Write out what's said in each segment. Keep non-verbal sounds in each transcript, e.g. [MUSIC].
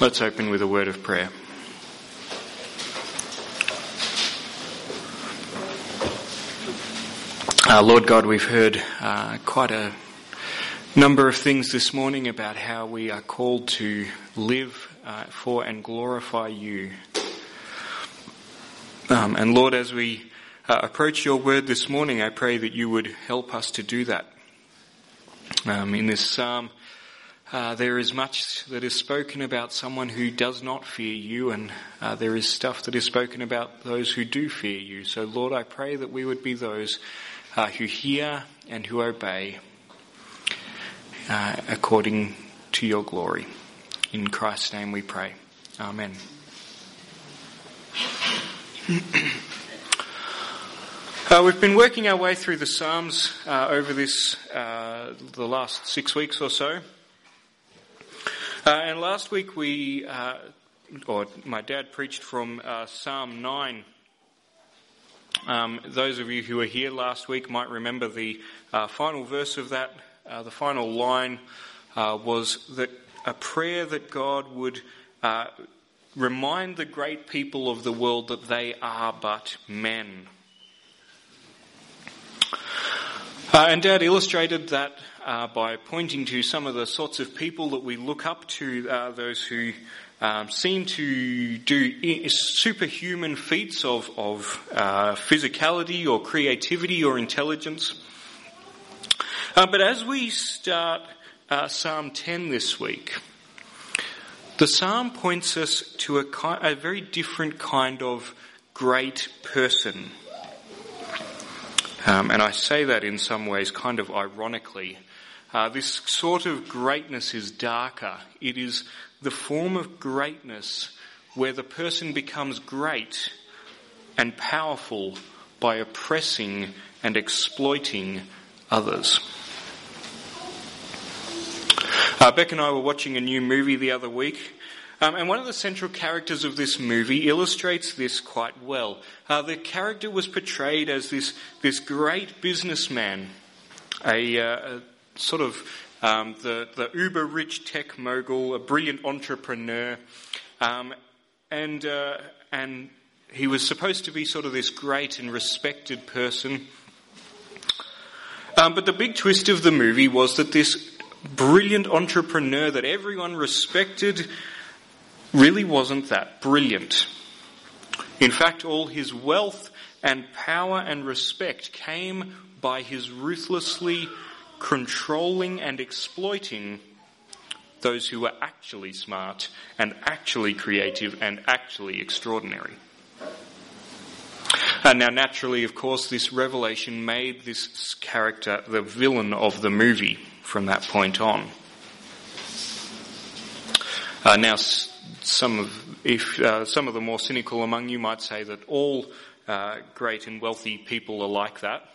Let's open with a word of prayer. Uh, Lord God, we've heard uh, quite a number of things this morning about how we are called to live uh, for and glorify you. Um, and Lord, as we uh, approach your word this morning, I pray that you would help us to do that. Um, in this psalm, uh, there is much that is spoken about someone who does not fear you, and uh, there is stuff that is spoken about those who do fear you. So, Lord, I pray that we would be those uh, who hear and who obey uh, according to your glory. In Christ's name we pray. Amen. [CLEARS THROAT] Uh, we've been working our way through the Psalms uh, over this uh, the last six weeks or so, uh, and last week we, uh, or my dad preached from Psalm nine. Um, those of you who were here last week might remember the final verse of that. the final line was that a prayer that God would remind the great people of the world that they are but men. Uh, and Dad illustrated that uh, by pointing to some of the sorts of people that we look up to, uh, those who um, seem to do superhuman feats of, of uh, physicality or creativity or intelligence. Uh, but as we start uh, Psalm 10 this week, the psalm points us to a, a very different kind of great person. Um, and I say that in some ways kind of ironically. Uh, this sort of greatness is darker. It is the form of greatness where the person becomes great and powerful by oppressing and exploiting others. Uh, Beck and I were watching a new movie the other week, um, and one of the central characters of this movie illustrates this quite well. Uh, the character was portrayed as this, this great businessman, a, uh, a sort of um, the, the uber rich tech mogul, a brilliant entrepreneur, um, and, uh, and he was supposed to be sort of this great and respected person. Um, but the big twist of the movie was that this brilliant entrepreneur that everyone respected really wasn't that brilliant. In fact, all his wealth and power and respect came by his ruthlessly controlling and exploiting those who were actually smart and actually creative and actually extraordinary. And now, naturally, of course, this revelation made this character the villain of the movie from that point on. Uh, now, some of, if uh, some of the more cynical among you might say that all uh, great and wealthy people are like that.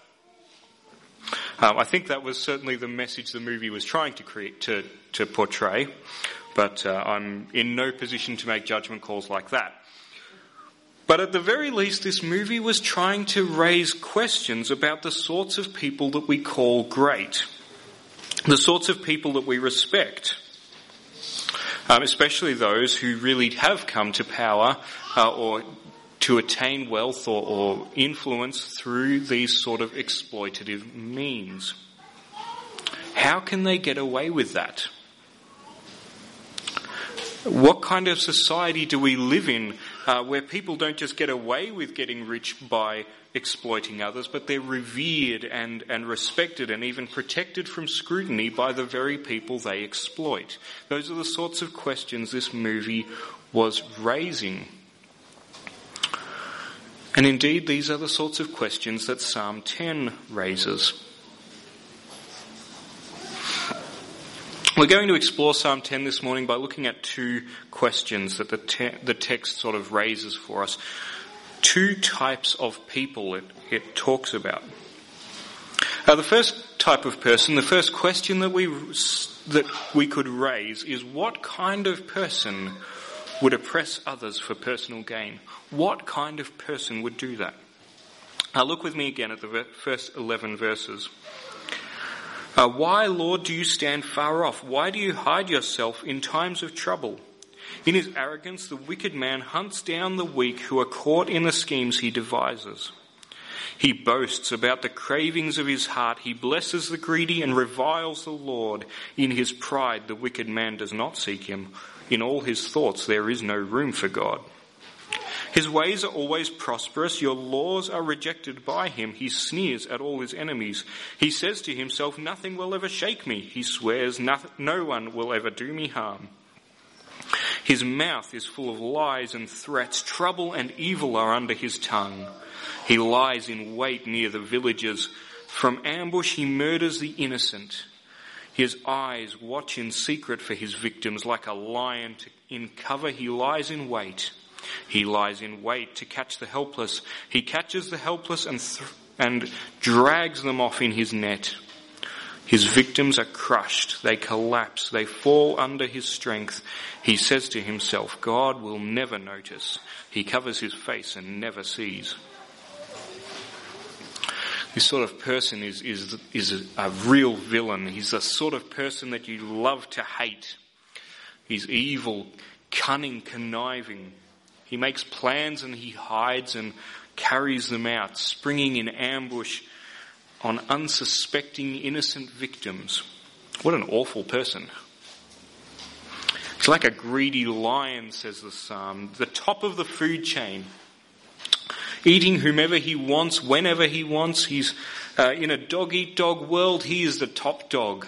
Um, I think that was certainly the message the movie was trying to create to to portray, but uh, I'm in no position to make judgment calls like that. But at the very least, this movie was trying to raise questions about the sorts of people that we call great, the sorts of people that we respect um, especially those who really have come to power uh, or to attain wealth or, or influence through these sort of exploitative means. How can they get away with that? What kind of society do we live in uh, where people don't just get away with getting rich by exploiting others, but they're revered and, and respected and even protected from scrutiny by the very people they exploit. Those are the sorts of questions this movie was raising. And indeed, these are the sorts of questions that Psalm 10 raises. We're going to explore Psalm 10 this morning by looking at two questions that the, te- the text sort of raises for us two types of people it, it talks about. Uh, the first type of person, the first question that we, that we could raise is what kind of person would oppress others for personal gain? What kind of person would do that? Now look with me again at the first 11 verses. Uh, Why, Lord, do you stand far off? Why do you hide yourself in times of trouble? In his arrogance, the wicked man hunts down the weak who are caught in the schemes he devises. He boasts about the cravings of his heart. He blesses the greedy and reviles the Lord. In his pride, the wicked man does not seek him. In all his thoughts, there is no room for God. His ways are always prosperous. Your laws are rejected by him. He sneers at all his enemies. He says to himself, Nothing will ever shake me. He swears, No one will ever do me harm. His mouth is full of lies and threats. Trouble and evil are under his tongue. He lies in wait near the villages. From ambush he murders the innocent. His eyes watch in secret for his victims like a lion in cover. He lies in wait. He lies in wait to catch the helpless. He catches the helpless and, th- and drags them off in his net. His victims are crushed. They collapse. They fall under his strength. He says to himself, God will never notice. He covers his face and never sees. This sort of person is, is, is a real villain. He's the sort of person that you love to hate. He's evil, cunning, conniving. He makes plans and he hides and carries them out, springing in ambush on unsuspecting innocent victims. What an awful person. He's like a greedy lion, says the psalm, the top of the food chain, eating whomever he wants, whenever he wants. He's uh, in a dog eat dog world, he is the top dog.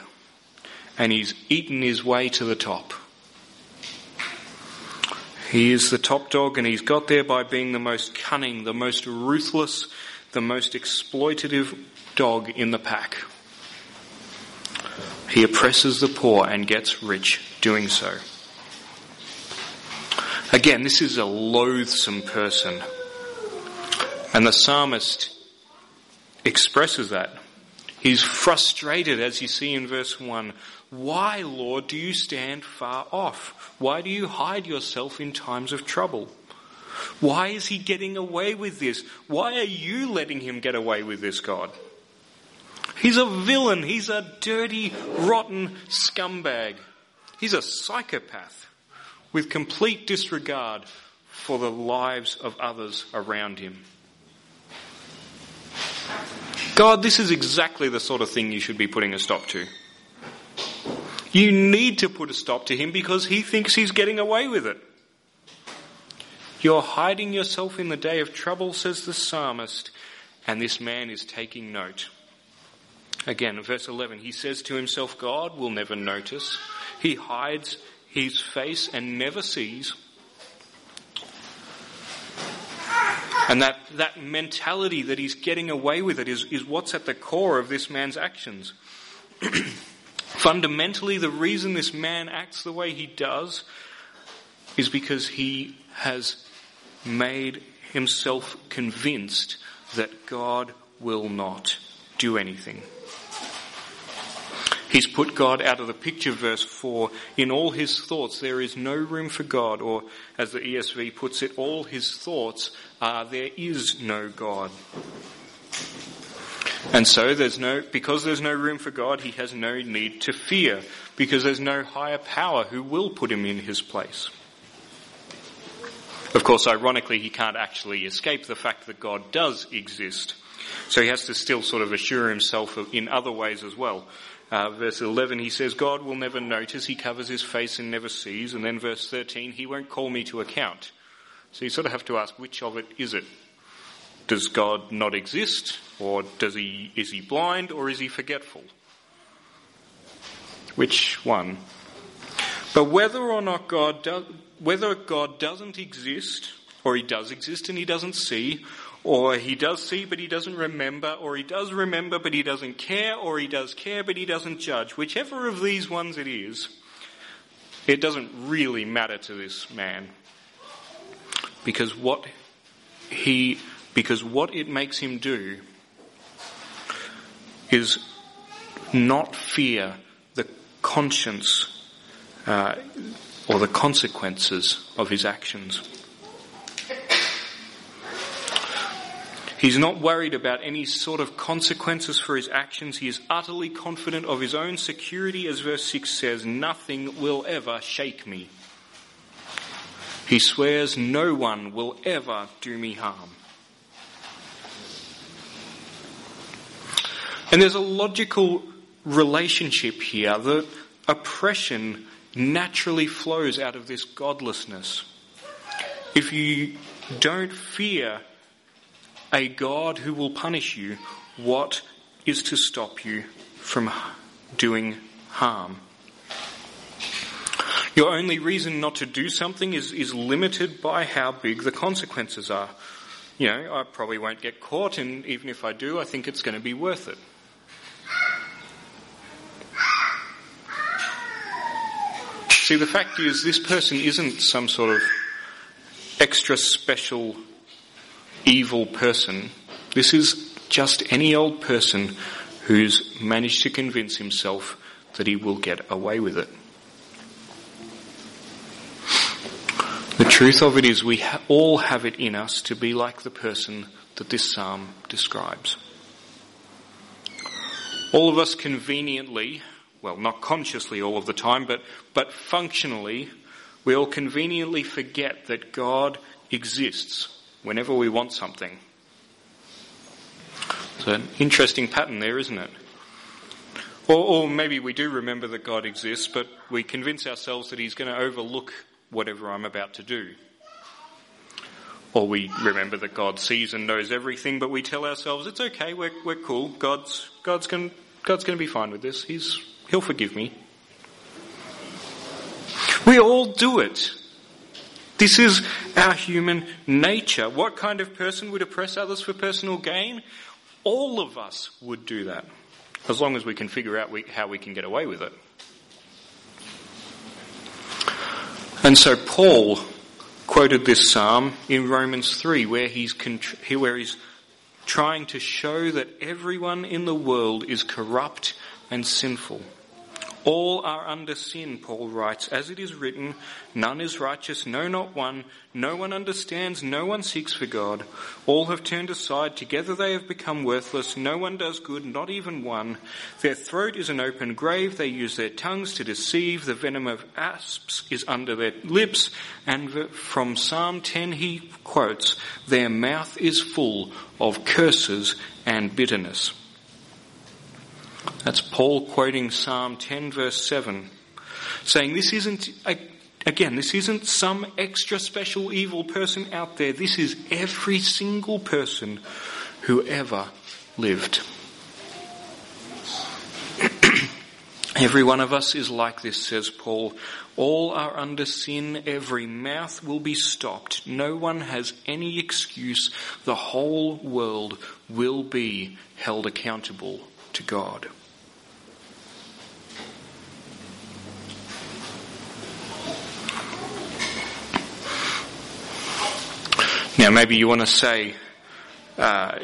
And he's eaten his way to the top. He is the top dog and he's got there by being the most cunning, the most ruthless, the most exploitative dog in the pack. He oppresses the poor and gets rich doing so. Again, this is a loathsome person. And the psalmist expresses that. He's frustrated, as you see in verse 1. Why, Lord, do you stand far off? Why do you hide yourself in times of trouble? Why is he getting away with this? Why are you letting him get away with this, God? He's a villain. He's a dirty, rotten scumbag. He's a psychopath with complete disregard for the lives of others around him. God, this is exactly the sort of thing you should be putting a stop to. You need to put a stop to him because he thinks he's getting away with it. You're hiding yourself in the day of trouble, says the psalmist, and this man is taking note. Again, verse 11, he says to himself, God will never notice. He hides his face and never sees. And that, that mentality that he's getting away with it is, is what's at the core of this man's actions. [CLEARS THROAT] Fundamentally, the reason this man acts the way he does is because he has made himself convinced that God will not do anything. He's put God out of the picture, verse 4. In all his thoughts, there is no room for God, or as the ESV puts it, all his thoughts are, there is no God. And so there's no, because there's no room for God, he has no need to fear, because there's no higher power who will put him in his place. Of course, ironically, he can't actually escape the fact that God does exist. So he has to still sort of assure himself in other ways as well. Uh, verse 11, he says, God will never notice, he covers his face and never sees. And then verse 13, he won't call me to account. So you sort of have to ask, which of it is it? Does God not exist? Or does he, is he blind or is he forgetful? Which one? But whether or not God does, whether God doesn't exist, or he does exist and he doesn't see, or he does see but he doesn't remember, or he does remember but he doesn't care, or he does care but he doesn't judge. Whichever of these ones it is, it doesn't really matter to this man. Because what he, because what it makes him do is not fear the conscience uh, or the consequences of his actions. He's not worried about any sort of consequences for his actions. He is utterly confident of his own security, as verse 6 says, Nothing will ever shake me. He swears no one will ever do me harm. And there's a logical relationship here that oppression naturally flows out of this godlessness. If you don't fear a God who will punish you, what is to stop you from doing harm? Your only reason not to do something is, is limited by how big the consequences are. You know, I probably won't get caught, and even if I do, I think it's going to be worth it. See, the fact is, this person isn't some sort of extra special evil person. This is just any old person who's managed to convince himself that he will get away with it. The truth of it is, we ha- all have it in us to be like the person that this psalm describes. All of us conveniently well, not consciously all of the time, but, but functionally, we all conveniently forget that God exists whenever we want something. It's an interesting pattern there, isn't it? Or, or maybe we do remember that God exists, but we convince ourselves that He's going to overlook whatever I'm about to do. Or we remember that God sees and knows everything, but we tell ourselves it's okay, we're, we're cool, God's, God's going God's going to be fine with this. He's, He'll forgive me. We all do it. This is our human nature. What kind of person would oppress others for personal gain? All of us would do that, as long as we can figure out we, how we can get away with it. And so Paul quoted this psalm in Romans 3, where he's, where he's trying to show that everyone in the world is corrupt and sinful. All are under sin, Paul writes, as it is written, none is righteous, no, not one. No one understands, no one seeks for God. All have turned aside, together they have become worthless. No one does good, not even one. Their throat is an open grave, they use their tongues to deceive. The venom of asps is under their lips. And from Psalm 10 he quotes, their mouth is full of curses and bitterness. That's Paul quoting Psalm 10 verse 7, saying this isn't, again, this isn't some extra special evil person out there. This is every single person who ever lived. [CLEARS THROAT] Every one of us is like this, says Paul. All are under sin. Every mouth will be stopped. No one has any excuse. The whole world will be held accountable to God. Now, maybe you want to say, uh,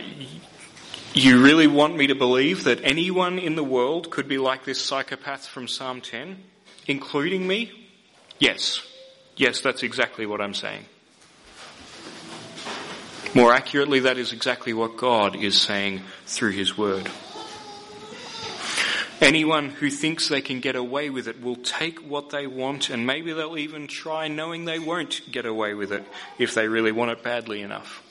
you really want me to believe that anyone in the world could be like this psychopath from Psalm 10, including me? Yes. Yes, that's exactly what I'm saying. More accurately, that is exactly what God is saying through His Word. Anyone who thinks they can get away with it will take what they want and maybe they'll even try knowing they won't get away with it if they really want it badly enough.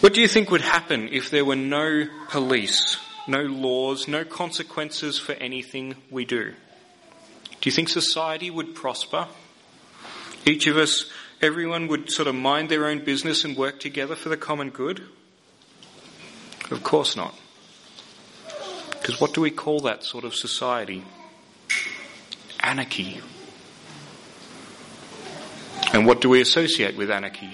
What do you think would happen if there were no police, no laws, no consequences for anything we do? Do you think society would prosper? Each of us, everyone would sort of mind their own business and work together for the common good? Of course not. Because what do we call that sort of society? Anarchy. And what do we associate with anarchy?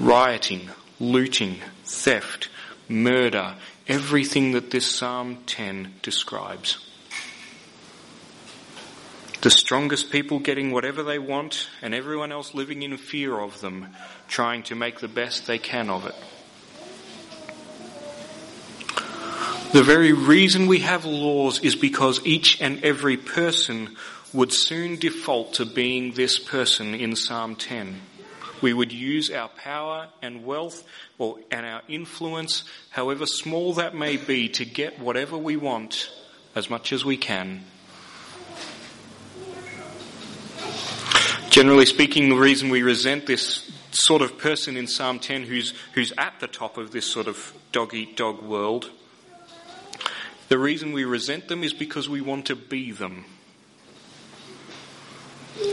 Rioting, looting, theft, murder, everything that this Psalm 10 describes. The strongest people getting whatever they want and everyone else living in fear of them, trying to make the best they can of it. The very reason we have laws is because each and every person would soon default to being this person in Psalm 10. We would use our power and wealth or, and our influence, however small that may be, to get whatever we want as much as we can. Generally speaking, the reason we resent this sort of person in Psalm 10 who's, who's at the top of this sort of dog eat dog world, the reason we resent them is because we want to be them.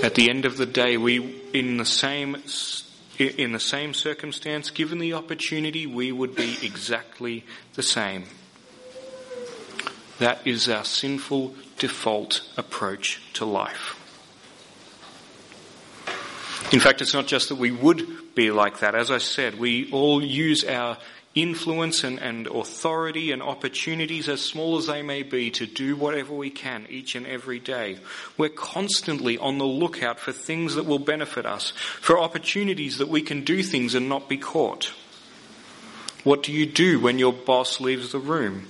At the end of the day, we, in the same, in the same circumstance, given the opportunity, we would be exactly the same. That is our sinful default approach to life. In fact, it's not just that we would be like that. As I said, we all use our influence and, and, authority and opportunities, as small as they may be, to do whatever we can each and every day. We're constantly on the lookout for things that will benefit us, for opportunities that we can do things and not be caught. What do you do when your boss leaves the room?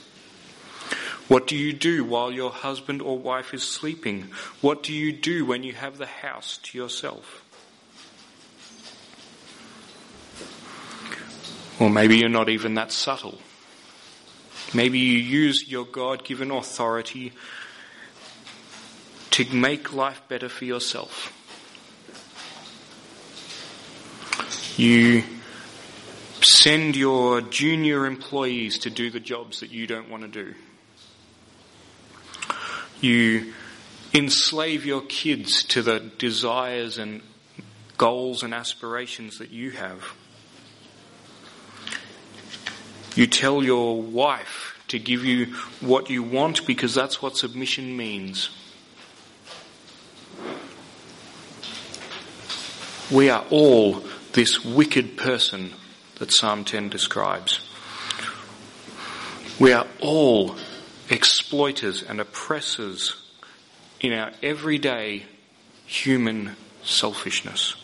What do you do while your husband or wife is sleeping? What do you do when you have the house to yourself? Or maybe you're not even that subtle. Maybe you use your God given authority to make life better for yourself. You send your junior employees to do the jobs that you don't want to do. You enslave your kids to the desires and goals and aspirations that you have. You tell your wife to give you what you want because that's what submission means. We are all this wicked person that Psalm 10 describes. We are all exploiters and oppressors in our everyday human selfishness.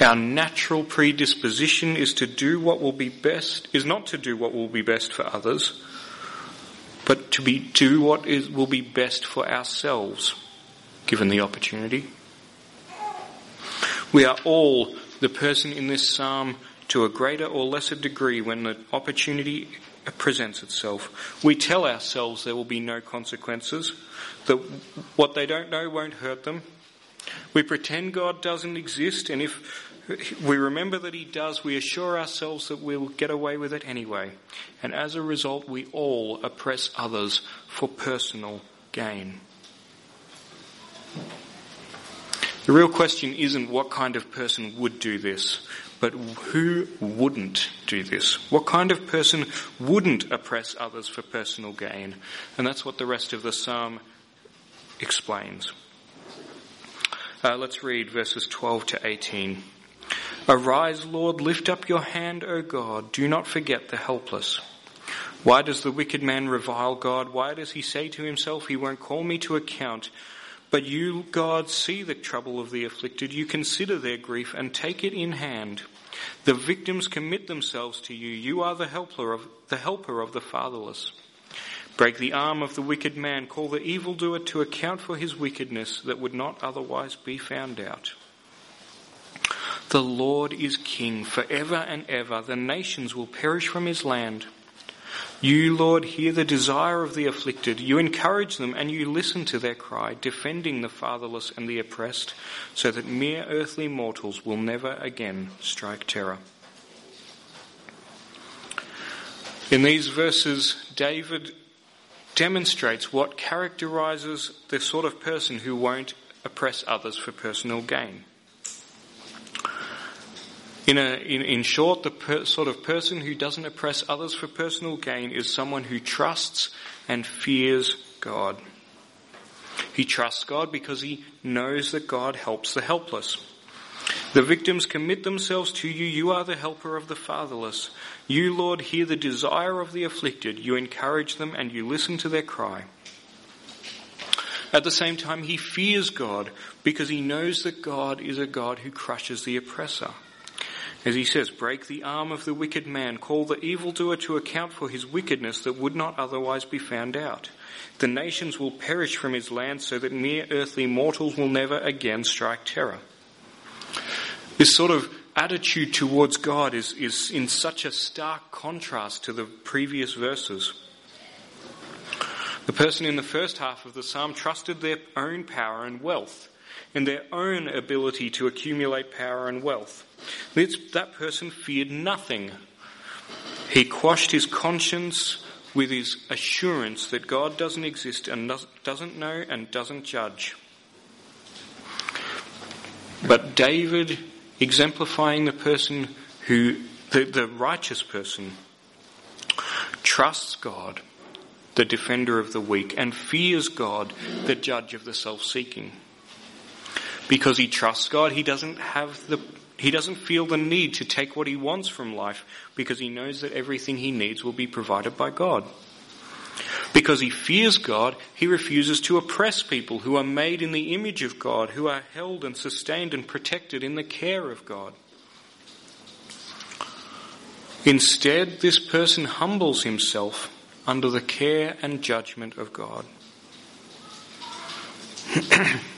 Our natural predisposition is to do what will be best, is not to do what will be best for others, but to be, do what is, will be best for ourselves, given the opportunity. We are all the person in this psalm to a greater or lesser degree when the opportunity presents itself. We tell ourselves there will be no consequences, that what they don't know won't hurt them. We pretend God doesn't exist, and if we remember that he does, we assure ourselves that we'll get away with it anyway. And as a result, we all oppress others for personal gain. The real question isn't what kind of person would do this, but who wouldn't do this? What kind of person wouldn't oppress others for personal gain? And that's what the rest of the psalm explains. Uh, let's read verses 12 to 18. Arise, Lord, lift up your hand, O God. Do not forget the helpless. Why does the wicked man revile God? Why does he say to himself, He won't call me to account? But you, God, see the trouble of the afflicted. You consider their grief and take it in hand. The victims commit themselves to you. You are the helper of the helper of the fatherless. Break the arm of the wicked man. Call the evildoer to account for his wickedness that would not otherwise be found out. The Lord is king forever and ever. The nations will perish from his land. You, Lord, hear the desire of the afflicted. You encourage them and you listen to their cry, defending the fatherless and the oppressed, so that mere earthly mortals will never again strike terror. In these verses, David demonstrates what characterizes the sort of person who won't oppress others for personal gain. In, a, in, in short, the per, sort of person who doesn't oppress others for personal gain is someone who trusts and fears God. He trusts God because he knows that God helps the helpless. The victims commit themselves to you. You are the helper of the fatherless. You, Lord, hear the desire of the afflicted. You encourage them and you listen to their cry. At the same time, he fears God because he knows that God is a God who crushes the oppressor. As he says, break the arm of the wicked man, call the evildoer to account for his wickedness that would not otherwise be found out. The nations will perish from his land so that mere earthly mortals will never again strike terror. This sort of attitude towards God is, is in such a stark contrast to the previous verses. The person in the first half of the psalm trusted their own power and wealth and their own ability to accumulate power and wealth. That person feared nothing. He quashed his conscience with his assurance that God doesn't exist and doesn't know and doesn't judge. But David, exemplifying the person who, the, the righteous person, trusts God, the defender of the weak, and fears God, the judge of the self-seeking. Because he trusts God, he doesn't have the he doesn't feel the need to take what he wants from life because he knows that everything he needs will be provided by God. Because he fears God, he refuses to oppress people who are made in the image of God, who are held and sustained and protected in the care of God. Instead, this person humbles himself under the care and judgment of God. [CLEARS THROAT]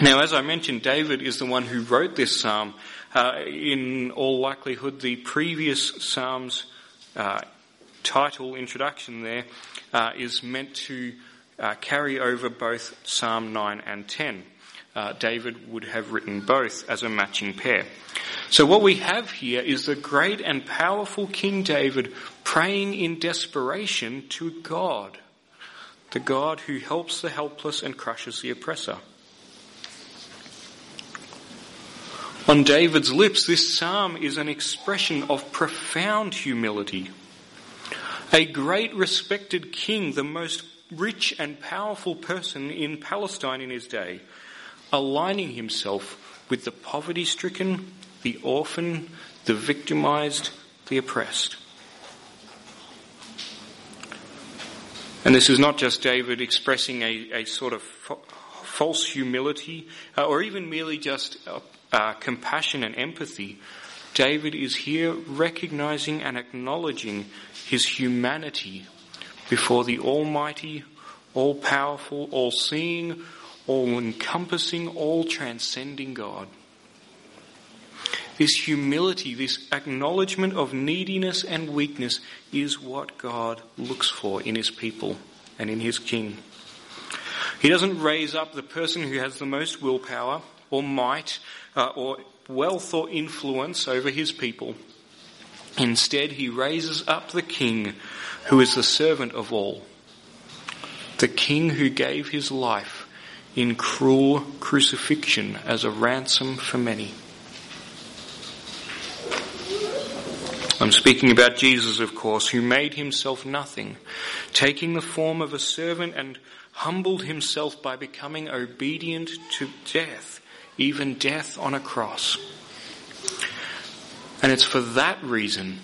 now, as I mentioned, David is the one who wrote this psalm. Uh, in all likelihood, the previous psalm's uh, title introduction there uh, is meant to uh, carry over both Psalm 9 and 10. Uh, David would have written both as a matching pair. So what we have here is the great and powerful King David praying in desperation to God, the God who helps the helpless and crushes the oppressor. On David's lips, this psalm is an expression of profound humility. A great respected king, the most rich and powerful person in Palestine in his day, aligning himself with the poverty stricken, the orphan, the victimized, the oppressed. And this is not just David expressing a, a sort of false humility uh, or even merely just uh, compassion and empathy. David is here recognizing and acknowledging his humanity before the Almighty, all powerful, all seeing, all encompassing, all transcending God. This humility, this acknowledgement of neediness and weakness is what God looks for in his people and in his king. He doesn't raise up the person who has the most willpower or might uh, or wealth or influence over his people. Instead, he raises up the king who is the servant of all. The king who gave his life in cruel crucifixion as a ransom for many. I'm speaking about Jesus, of course, who made himself nothing, taking the form of a servant and humbled himself by becoming obedient to death, even death on a cross. And it's for that reason,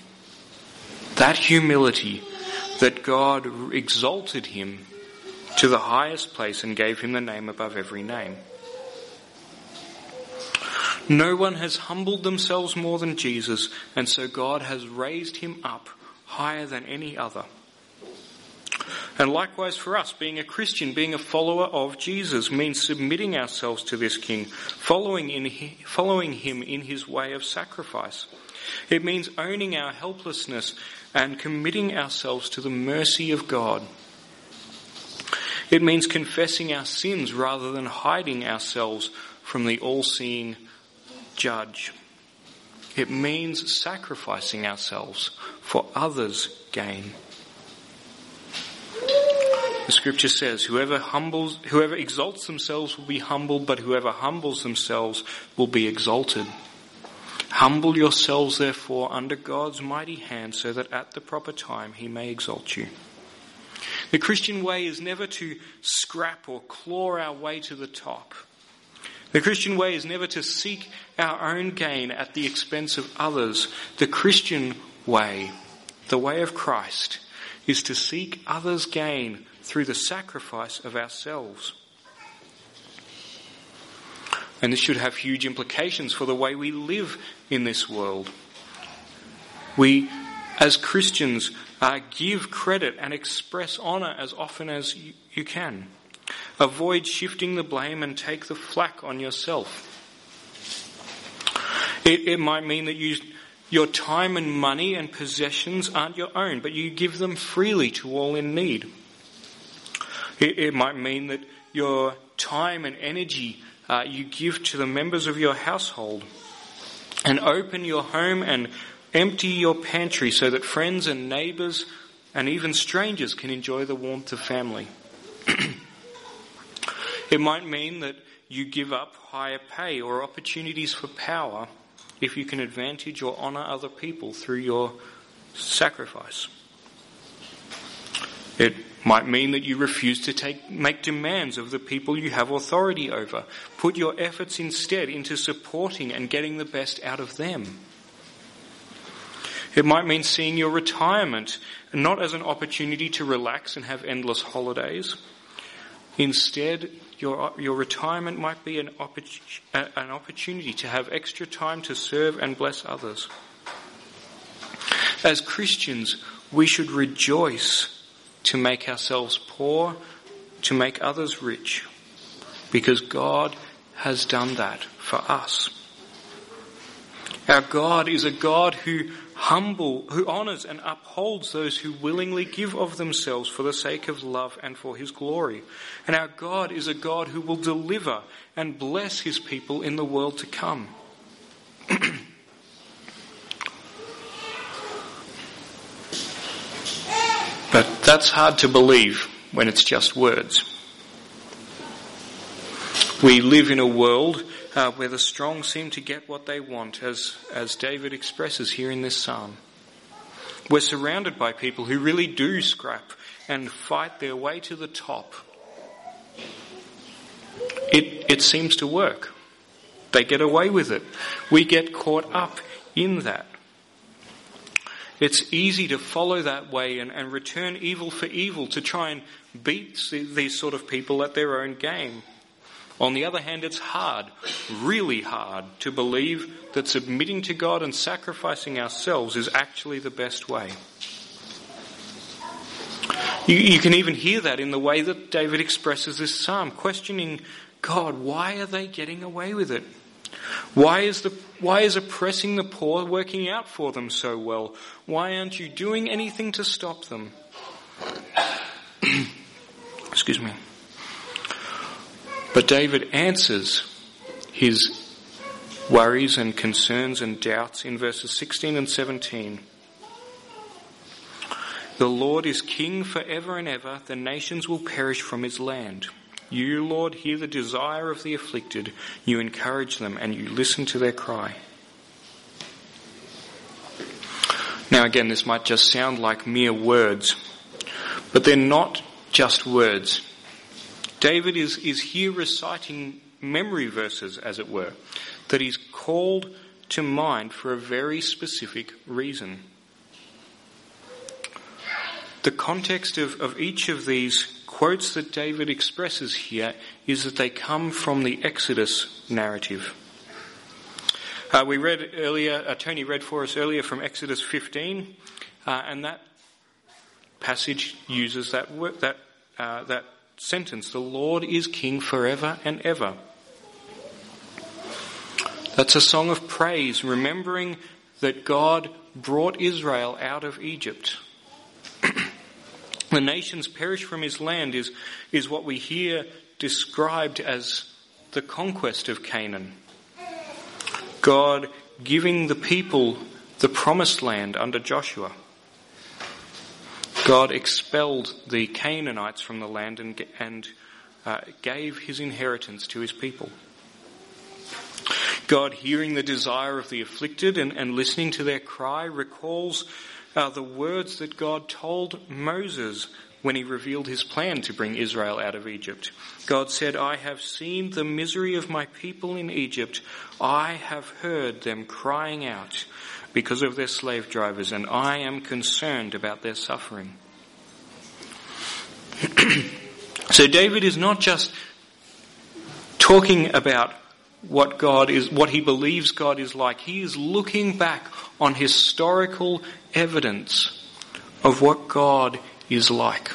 that humility, that God exalted him to the highest place and gave him the name above every name. No one has humbled themselves more than Jesus, and so God has raised him up higher than any other. And likewise for us, being a Christian, being a follower of Jesus means submitting ourselves to this King, following, in, following him in his way of sacrifice. It means owning our helplessness and committing ourselves to the mercy of God. It means confessing our sins rather than hiding ourselves from the all-seeing judge. It means sacrificing ourselves for others' gain. The scripture says, whoever humbles, whoever exalts themselves will be humbled, but whoever humbles themselves will be exalted. Humble yourselves therefore under God's mighty hand so that at the proper time he may exalt you. The Christian way is never to scrap or claw our way to the top. The Christian way is never to seek our own gain at the expense of others. The Christian way, the way of Christ, is to seek others' gain through the sacrifice of ourselves. And this should have huge implications for the way we live in this world. We, as Christians, uh, give credit and express honour as often as you, you can. Avoid shifting the blame and take the flak on yourself. It, it might mean that you, your time and money and possessions aren't your own, but you give them freely to all in need. It, it might mean that your time and energy uh, you give to the members of your household and open your home and empty your pantry so that friends and neighbours and even strangers can enjoy the warmth of family. [CLEARS THROAT] it might mean that you give up higher pay or opportunities for power if you can advantage or honour other people through your sacrifice. It might mean that you refuse to take, make demands of the people you have authority over. Put your efforts instead into supporting and getting the best out of them. It might mean seeing your retirement not as an opportunity to relax and have endless holidays. Instead, your, your retirement might be an, oppor- an opportunity to have extra time to serve and bless others. As Christians, we should rejoice to make ourselves poor, to make others rich, because God has done that for us. Our God is a God who humble, who honors and upholds those who willingly give of themselves for the sake of love and for his glory. And our God is a God who will deliver and bless his people in the world to come. but that's hard to believe when it's just words. We live in a world uh, where the strong seem to get what they want, as, as David expresses here in this psalm. We're surrounded by people who really do scrap and fight their way to the top. It, it seems to work. They get away with it. We get caught up in that. It's easy to follow that way and, and return evil for evil to try and beat these sort of people at their own game. On the other hand, it's hard, really hard, to believe that submitting to God and sacrificing ourselves is actually the best way. You, you, can even hear that in the way that David expresses this psalm, questioning God, why are they getting away with it? Why is, the, why is oppressing the poor working out for them so well? Why aren't you doing anything to stop them? [CLEARS THROAT] Excuse me. But David answers his worries and concerns and doubts in verses 16 and 17. The Lord is king forever and ever. The nations will perish from his land. You, Lord, hear the desire of the afflicted. You encourage them and you listen to their cry. Now again, this might just sound like mere words, but they're not just words. David is, is here reciting memory verses, as it were, that he's called to mind for a very specific reason. The context of, of each of these quotes that David expresses here is that they come from the Exodus narrative. Uh, we read earlier, uh, Tony read for us earlier from Exodus 15, uh, and that passage uses that word, that uh, that sentence, the Lord is king forever and ever. That's a song of praise, remembering that God brought Israel out of Egypt. The nations perish from his land is, is what we hear described as the conquest of Canaan. God giving the people the promised land under Joshua. God expelled the Canaanites from the land and, and uh, gave his inheritance to his people. God, hearing the desire of the afflicted and, and listening to their cry, recalls uh, the words that God told Moses when he revealed his plan to bring Israel out of Egypt. God said, I have seen the misery of my people in Egypt. I have heard them crying out because of their slave drivers, and I am concerned about their suffering. [CLEARS THROAT] so David is not just talking about what God is, what he believes God is like. He is looking back on historical evidence of what God is like.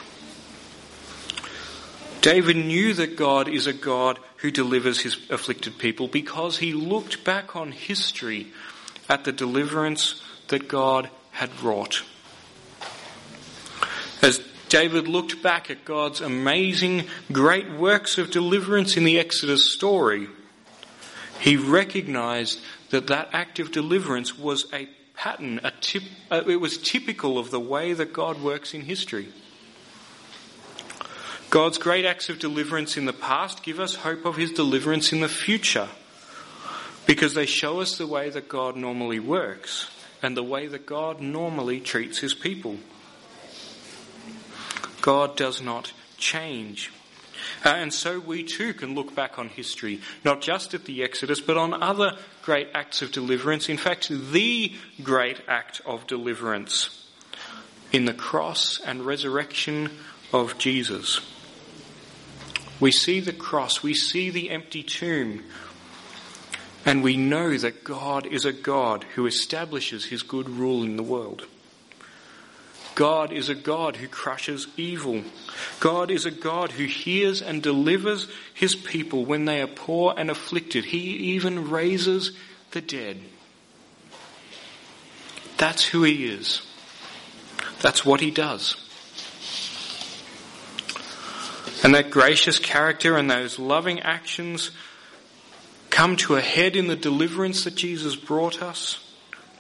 David knew that God is a God who delivers his afflicted people because he looked back on history at the deliverance that God had wrought. As David looked back at God's amazing, great works of deliverance in the Exodus story. He recognized that that act of deliverance was a pattern, tip, uh, it was typical of the way that God works in history. God's great acts of deliverance in the past give us hope of his deliverance in the future because they show us the way that God normally works and the way that God normally treats his people. God does not change. Uh, and so we too can look back on history, not just at the Exodus, but on other great acts of deliverance. In fact, the great act of deliverance in the cross and resurrection of Jesus. We see the cross, we see the empty tomb, and we know that God is a God who establishes his good rule in the world. God is a God who crushes evil. God is a God who hears and delivers his people when they are poor and afflicted. He even raises the dead. That's who he is. That's what he does. And that gracious character and those loving actions come to a head in the deliverance that Jesus brought us.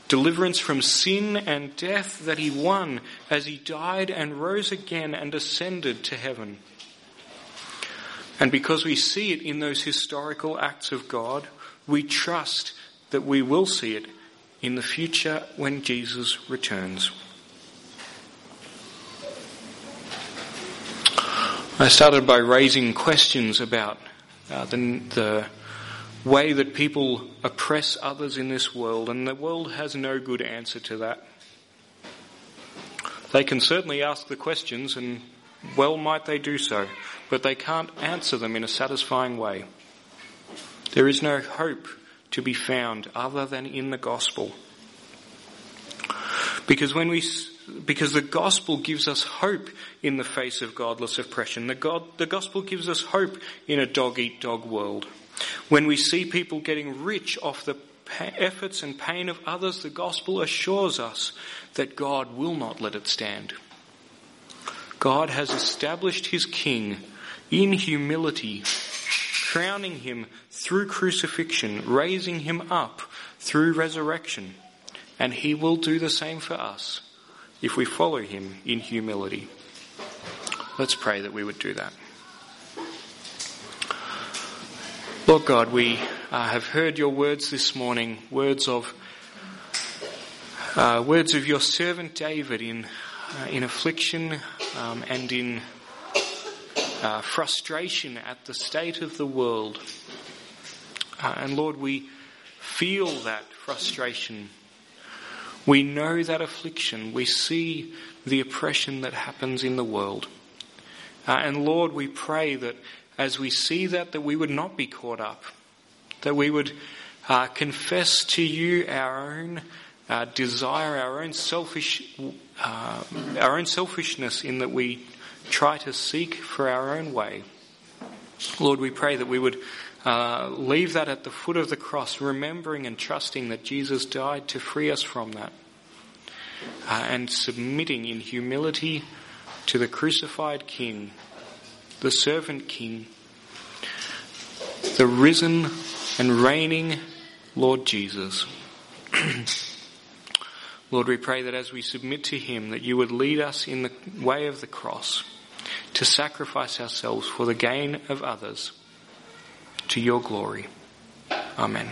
Deliverance from sin and death that he won as he died and rose again and ascended to heaven. And because we see it in those historical acts of God, we trust that we will see it in the future when Jesus returns. I started by raising questions about uh, the, the way that people oppress others in this world, and the world has no good answer to that. They can certainly ask the questions, and well might they do so, but they can't answer them in a satisfying way. There is no hope to be found other than in the gospel. Because when we because the gospel gives us hope in the face of godless oppression. The, God, the gospel gives us hope in a dog eat dog world. When we see people getting rich off the efforts and pain of others, the gospel assures us that God will not let it stand. God has established his king in humility, crowning him through crucifixion, raising him up through resurrection, and he will do the same for us if we follow him in humility. Let's pray that we would do that. Lord God, we uh, have heard your words this morning, words of uh, words of your servant David in uh, in affliction um, and in uh, frustration at the state of the world. Uh, and Lord, we feel that frustration we know that affliction. We see the oppression that happens in the world. Uh, and Lord, we pray that as we see that, that we would not be caught up, that we would uh, confess to you our own uh, desire, our own selfish, uh, our own selfishness in that we try to seek for our own way. Lord, we pray that we would uh, leave that at the foot of the cross, remembering and trusting that Jesus died to free us from that. Uh, and submitting in humility to the crucified King, the servant King, the risen and reigning Lord Jesus. [CLEARS THROAT] Lord, we pray that as we submit to Him, that you would lead us in the way of the cross to sacrifice ourselves for the gain of others to your glory. Amen.